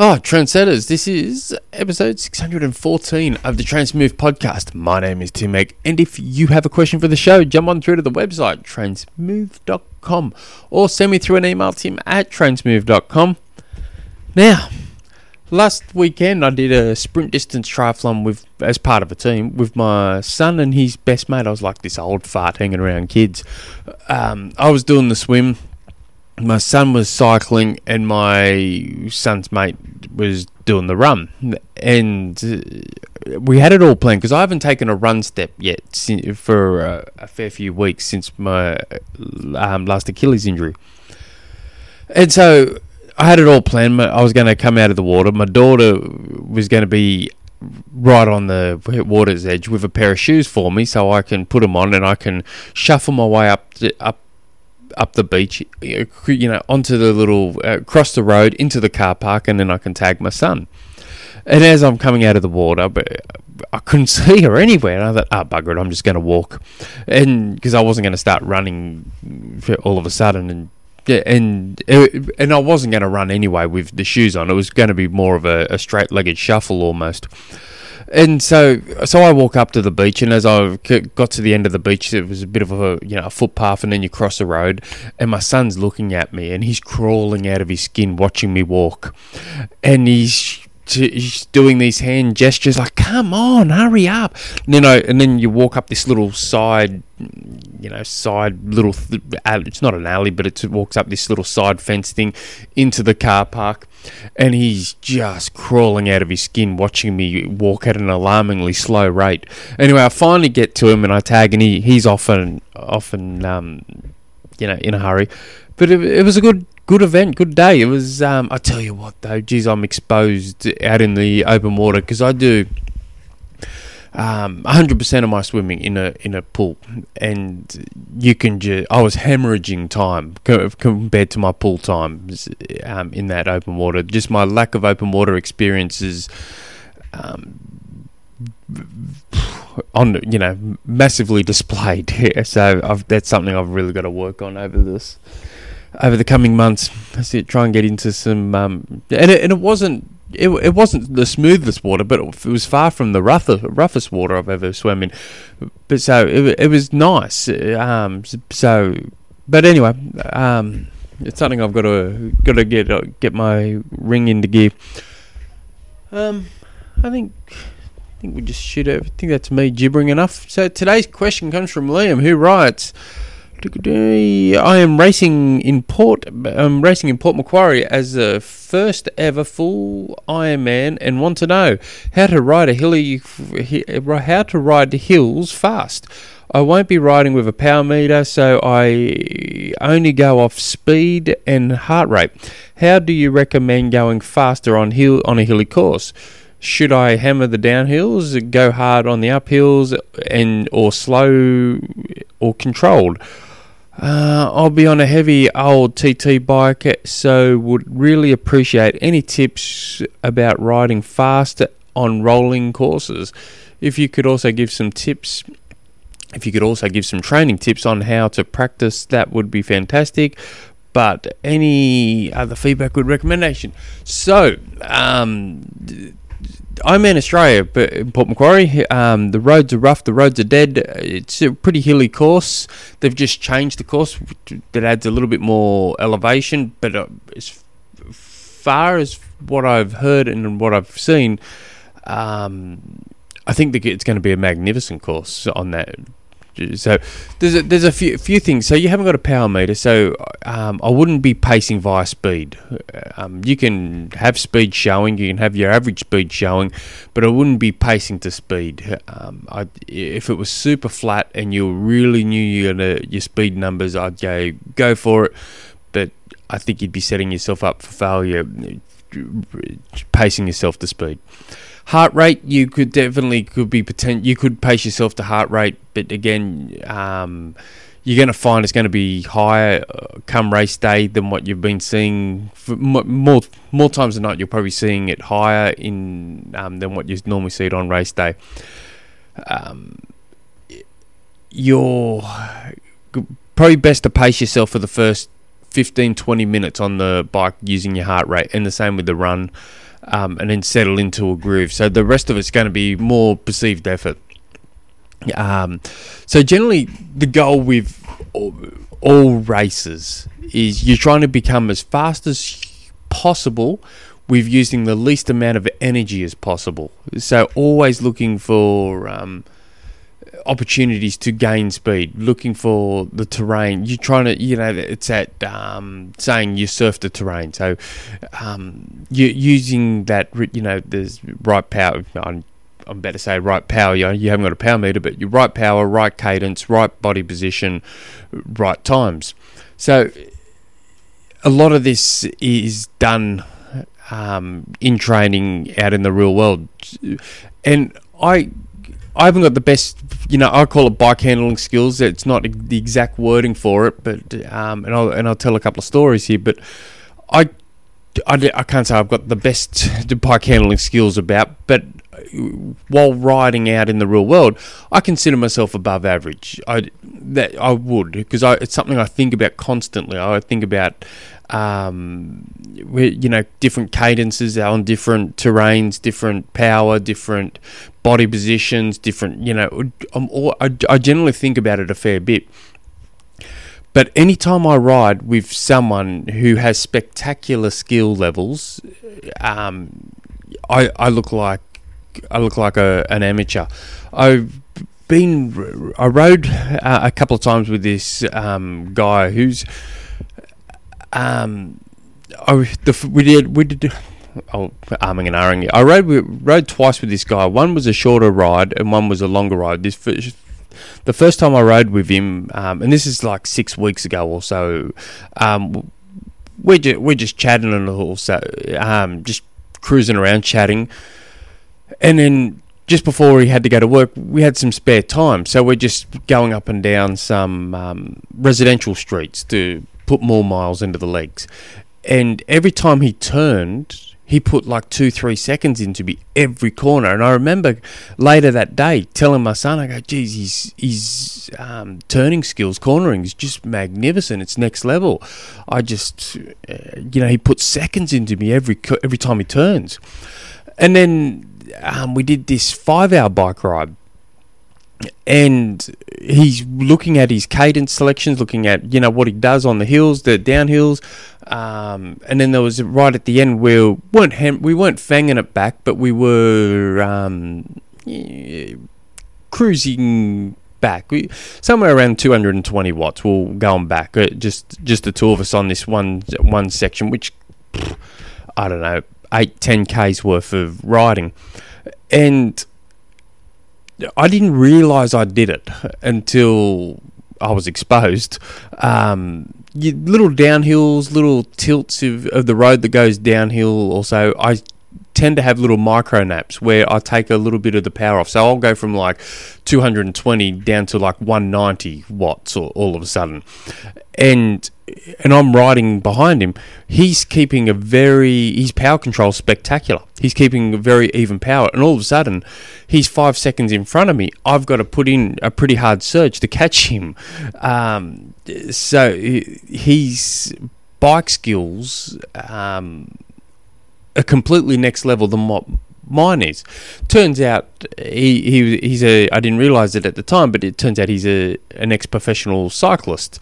Oh, Trendsetters, this is episode 614 of the Trainsmooth podcast. My name is Tim Egge, and if you have a question for the show, jump on through to the website, trainsmooth.com, or send me through an email, tim at trainsmooth.com. Now, last weekend I did a sprint distance triathlon with as part of a team with my son and his best mate. I was like this old fart hanging around kids. Um, I was doing the swim my son was cycling and my son's mate was doing the run. And uh, we had it all planned because I haven't taken a run step yet for a, fair few weeks since my um, last Achilles injury. And so I had it all planned. I was going to come out of the water. My daughter was going to be right on the water's edge with a pair of shoes for me so I can put them on and I can shuffle my way up to, up up the beach, you know, onto the little, uh, across the road into the car park, and then I can tag my son. And as I'm coming out of the water, but I couldn't see her anywhere. And I thought, ah, oh, bugger it, I'm just going to walk. And because I wasn't going to start running all of a sudden. And yeah, and and I wasn't going to run anyway with the shoes on. It was going to be more of a, a straight legged shuffle almost. And so, so I walk up to the beach, and as I got to the end of the beach, it was a bit of a you know a footpath, and then you cross the road, and my son's looking at me, and he's crawling out of his skin, watching me walk, and he's he's doing these hand gestures like come on hurry up you know and then you walk up this little side you know side little th- it's not an alley but it walks up this little side fence thing into the car park and he's just crawling out of his skin watching me walk at an alarmingly slow rate. Anyway, I finally get to him and I tag, and he, he's often often um, you know in a hurry, but it, it was a good good event, good day. It was. Um, I tell you what though, geez, I'm exposed out in the open water because I do um, 100% of my swimming in a in a pool, and you can just I was hemorrhaging time compared to my pool times um, in that open water. Just my lack of open water experiences. Um, on you know massively displayed here, so I've, that's something I've really got to work on over this over the coming months. That's it. Try and get into some um, and it, and it wasn't it, it wasn't the smoothest water, but it was far from the roughest, roughest water I've ever swum in. But so it, it was nice. Um, so, but anyway, um, it's something I've got to got to get uh, get my ring into gear. Um, I think I think we just shoot. it. I think that's me gibbering enough. So today's question comes from Liam, who writes. I am racing in Port. I'm racing in Port Macquarie as the first ever full Ironman, and want to know how to ride a hilly, how to ride hills fast. I won't be riding with a power meter, so I only go off speed and heart rate. How do you recommend going faster on hill on a hilly course? Should I hammer the downhills, go hard on the uphills, and or slow or controlled? Uh, I'll be on a heavy old TT bike, so would really appreciate any tips about riding fast on rolling courses. If you could also give some tips, if you could also give some training tips on how to practice, that would be fantastic. But any other feedback, good recommendation. So, um, I'm in Australia, but Port Macquarie, um, the roads are rough, the roads are dead. It's a pretty hilly course. They've just changed the course that adds a little bit more elevation, but uh, as far as what I've heard and what I've seen, um, I think that it's going to be a magnificent course on that so there's a, there's a few few things. So you haven't got a power meter, so um, I wouldn't be pacing via speed. Um, you can have speed showing, you can have your average speed showing, but I wouldn't be pacing to speed. Um, I, if it was super flat and you really knew you gonna, your speed numbers, I'd go go for it. But I think you'd be setting yourself up for failure, pacing yourself to speed. Heart rate, you could definitely could be potent. You could pace yourself to heart rate, but again, um, you're going to find it's going to be higher uh, come race day than what you've been seeing more more times than not. You're probably seeing it higher in um, than what you normally see it on race day. Um, you're probably best to pace yourself for the first 15 20 minutes on the bike using your heart rate and the same with the run um, and then settle into a groove. So the rest of it's going to be more perceived effort. Um, so generally, the goal with all, all races is you're trying to become as fast as possible with using the least amount of energy as possible. So always looking for um, opportunities to gain speed, looking for the terrain. You're trying to, you know, it's at um, saying you surf the terrain. So um, you're using that, you know, there's right power. I'm, I'm better say right power. You, you haven't got a power meter, but your right power, right cadence, right body position, right times. So a lot of this is done um, in training out in the real world, and I I haven't got the best, you know, I call it bike handling skills. It's not the exact wording for it, but um, and I'll and I'll tell a couple of stories here. But I, I, I can't say I've got the best bike handling skills about, but while riding out in the real world, I consider myself above average. I that I would because it's something I think about constantly. I think about um, you know different cadences on different terrains, different power, different body positions, different. You know, all, I, I generally think about it a fair bit. But anytime I ride with someone who has spectacular skill levels, um, I, I look like I look like a, an amateur. I've been I rode uh, a couple of times with this um, guy who's um, I, the, we did we did oh arming and ahhing. I rode rode twice with this guy. One was a shorter ride and one was a longer ride. This the first time I rode with him, um, and this is like six weeks ago or so. Um, we're just, we're just chatting and also um, just cruising around chatting and then just before he had to go to work, we had some spare time, so we're just going up and down some um, residential streets to put more miles into the legs. And every time he turned, he put like two, three seconds into me every corner. And I remember later that day telling my son, I go, geez, his, his um, turning skills, cornering is just magnificent. It's next level. I just, uh, you know, he puts seconds into me every every time he turns. And then um, we did this five hour bike ride. And he's looking at his cadence selections, looking at you know what he does on the hills, the downhills, um, and then there was right at the end we weren't hem- we weren't fanging it back, but we were um, yeah, cruising back, we, somewhere around 220 watts. We're going back, uh, just just the two of us on this one one section, which I don't know, eight ten k's worth of riding and I didn't realize I did it until I was exposed. Um, little downhills, little tilts of, of the road that goes downhill. Also, I tend to have little micro naps where I take a little bit of the power off. So I'll go from like 220 down to like 190 watts all, all of a sudden. And and I'm riding behind him. He's keeping a very his power control spectacular. He's keeping a very even power, and all of a sudden, he's five seconds in front of me. I've got to put in a pretty hard surge to catch him. Um, so his bike skills um, a completely next level than what mine is. Turns out he, he he's a I didn't realise it at the time, but it turns out he's a an ex professional cyclist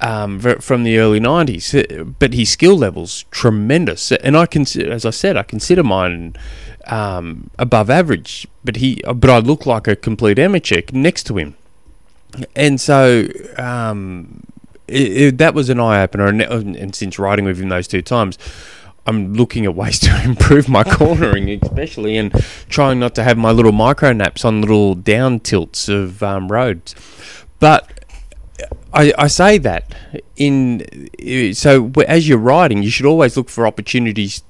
um, from the early nineties. But his skill levels tremendous, and I can as I said I consider mine um, above average. But he but I look like a complete amateur next to him, and so. Um, it, it, that was an eye opener, and, and since riding with him those two times, I'm looking at ways to improve my cornering, especially, and trying not to have my little micro naps on little down tilts of um, roads. But I, I say that in so as you're riding, you should always look for opportunities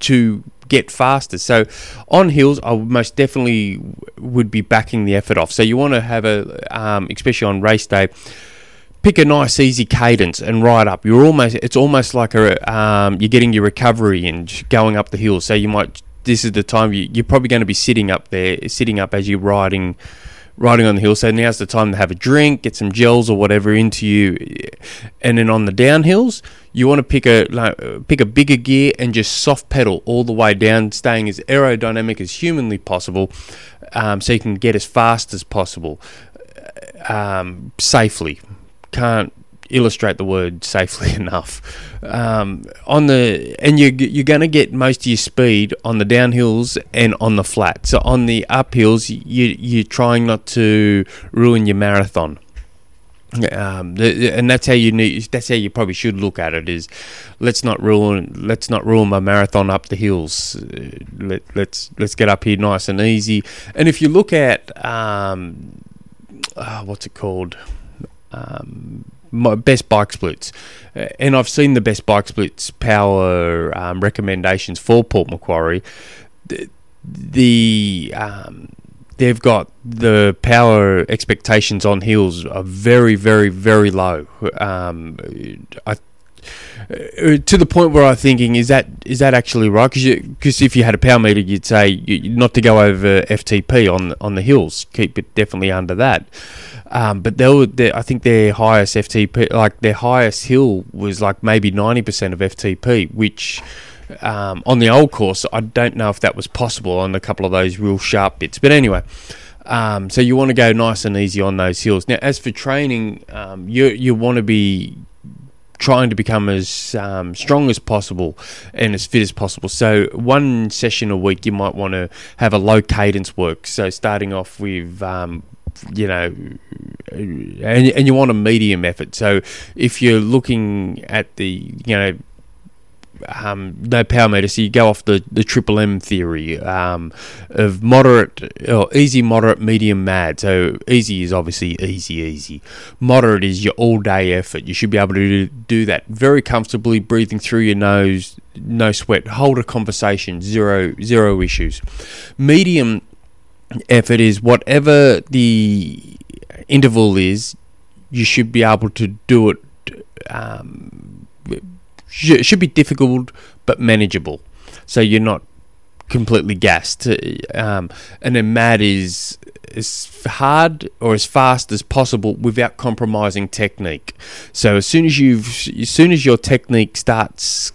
to get faster. So on hills, I most definitely would be backing the effort off. So you want to have a, um, especially on race day pick a nice easy cadence and ride up. You're almost it's almost like a um, you're getting your recovery and going up the hill. So you might this is the time you, you're probably going to be sitting up there, sitting up as you're riding riding on the hill. So now's the time to have a drink, get some gels or whatever into you, and then on the downhills, you want to pick a like, pick a bigger gear and just soft pedal all the way down, staying as aerodynamic as humanly possible, um, so you can get as fast as possible, um, safely. Can't illustrate the word safely enough. Um, on the and you you're going to get most of your speed on the downhills and on the flat. So on the uphills, you you're trying not to ruin your marathon. Um, and that's how you need. That's how you probably should look at it. Is let's not ruin. Let's not ruin my marathon up the hills. Uh, let, let's let's get up here nice and easy. And if you look at um, uh, what's it called? Um, my best bike splits, uh, and I've seen the best bike splits power um, recommendations for Port Macquarie. The, the um, they've got the power expectations on hills are very, very, very low. Um, I, uh, to the point where I'm thinking, is that is that actually right? Because if you had a power meter, you'd say not to go over FTP on on the hills. Keep it definitely under that. Um, but they were, I think their highest FTP, like their highest hill, was like maybe ninety percent of FTP, which um, on the old course, I don't know if that was possible on a couple of those real sharp bits. But anyway, um, so you want to go nice and easy on those hills. Now, as for training, um, you you want to be trying to become as um, strong as possible and as fit as possible. So one session a week, you might want to have a low cadence work. So starting off with um, you know, and, and you want a medium effort. So if you're looking at the, you know, um, no power meter, so you go off the, the triple M theory um, of moderate, or easy, moderate, medium, mad. So easy is obviously easy, easy. Moderate is your all day effort. You should be able to do that very comfortably, breathing through your nose, no sweat. Hold a conversation, zero zero issues. Medium effort is whatever the interval is, you should be able to do it. Um, should be difficult but manageable, so you're not completely gassed. Um, and then mad is as hard or as fast as possible without compromising technique. So as soon as you've, as soon as your technique starts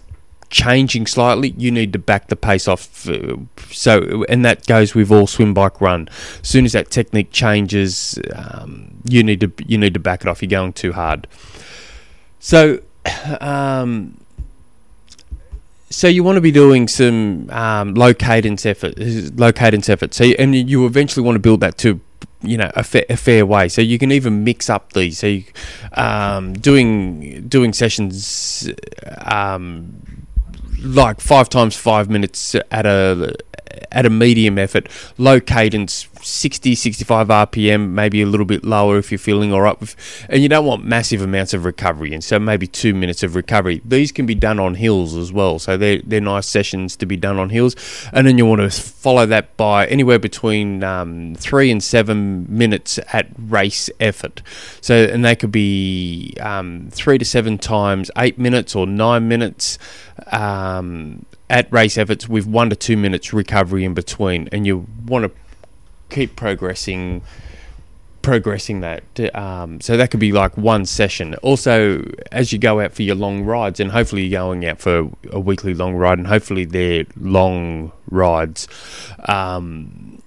changing slightly, you need to back the pace off. Uh, so, and that goes with all swim, bike, run. As soon as that technique changes, um, you need to you need to back it off. You're going too hard. So, um, so you want to be doing some um, low cadence effort, low cadence effort. So, and you eventually want to build that to you know a, fa- a, fair way. So you can even mix up these. So you, um, doing doing sessions um, like five times five minutes at a at a medium effort, low cadence, 60, 65 RPM, maybe a little bit lower if you're feeling all right. And you don't want massive amounts of recovery, and so maybe two minutes of recovery. These can be done on hills as well, so they're, they're nice sessions to be done on hills. And then you want to follow that by anywhere between um, three and seven minutes at race effort. So, and they could be um, three to seven times eight minutes or nine minutes. Um, at race efforts with one to two minutes recovery in between, and you want to keep progressing progressing that um, so that could be like one session also as you go out for your long rides and hopefully you're going out for a weekly long ride and hopefully they're long rides um,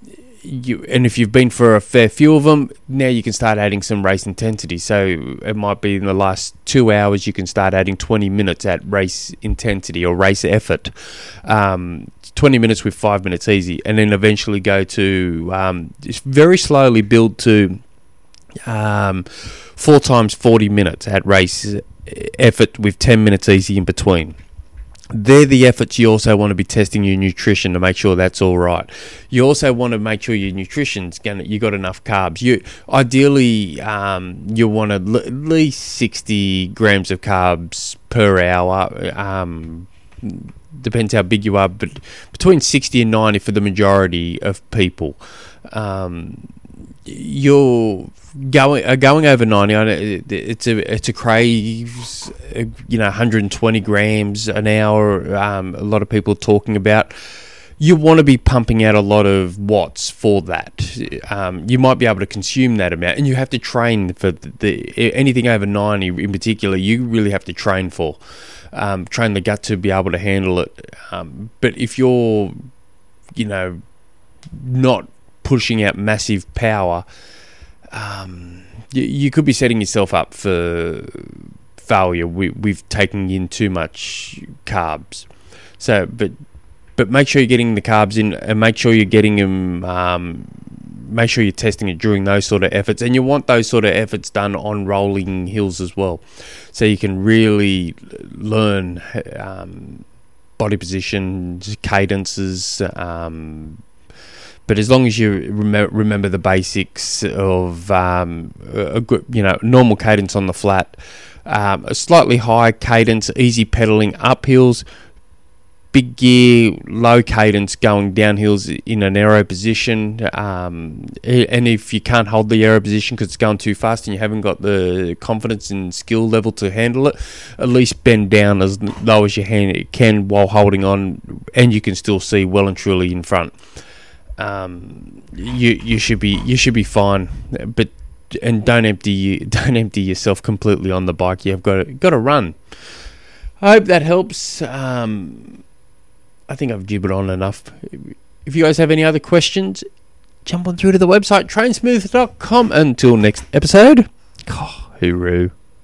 you and if you've been for a fair few of them, now you can start adding some race intensity. So it might be in the last two hours you can start adding 20 minutes at race intensity or race effort. Um, 20 minutes with five minutes easy, and then eventually go to um, just very slowly build to um, four times 40 minutes at race effort with 10 minutes easy in between they're the efforts you also want to be testing your nutrition to make sure that's all right. You also want to make sure your nutrition's going you got enough carbs. You ideally um, you want at least sixty grams of carbs per hour. Depends how big you are, but between sixty and ninety for the majority of people. Um, you're going uh, going over 90 it's a it's a craze you know 120 grams an hour um, a lot of people talking about you want to be pumping out a lot of watts for that. Um, you might be able to consume that amount, and you have to train for the, the anything over ninety in particular. You really have to train for, um, train the gut to be able to handle it. Um, but if you're, you know, not pushing out massive power, um, you, you could be setting yourself up for failure with, with taking in too much carbs. So, but but make sure you're getting the carbs in, and make sure you're getting them. Um, make sure you're testing it during those sort of efforts, and you want those sort of efforts done on rolling hills as well, so you can really learn um, body positions, cadences. Um, but as long as you rem- remember the basics of um, a good, you know, normal cadence on the flat, um, a slightly higher cadence, easy pedaling up hills, big gear, low cadence going downhills in an aero position. Um, and if you can't hold the aero position because it's going too fast and you haven't got the confidence and skill level to handle it, at least bend down as low as you can while holding on, and you can still see well and truly in front. Um, you you should be you should be fine, but and don't empty don't empty yourself completely on the bike. You've got to, got to run. I hope that helps. Um, I think I've gibbered on enough. If you guys have any other questions, jump on through to the website trainsmooth.com. Until next episode, oh, hooroo.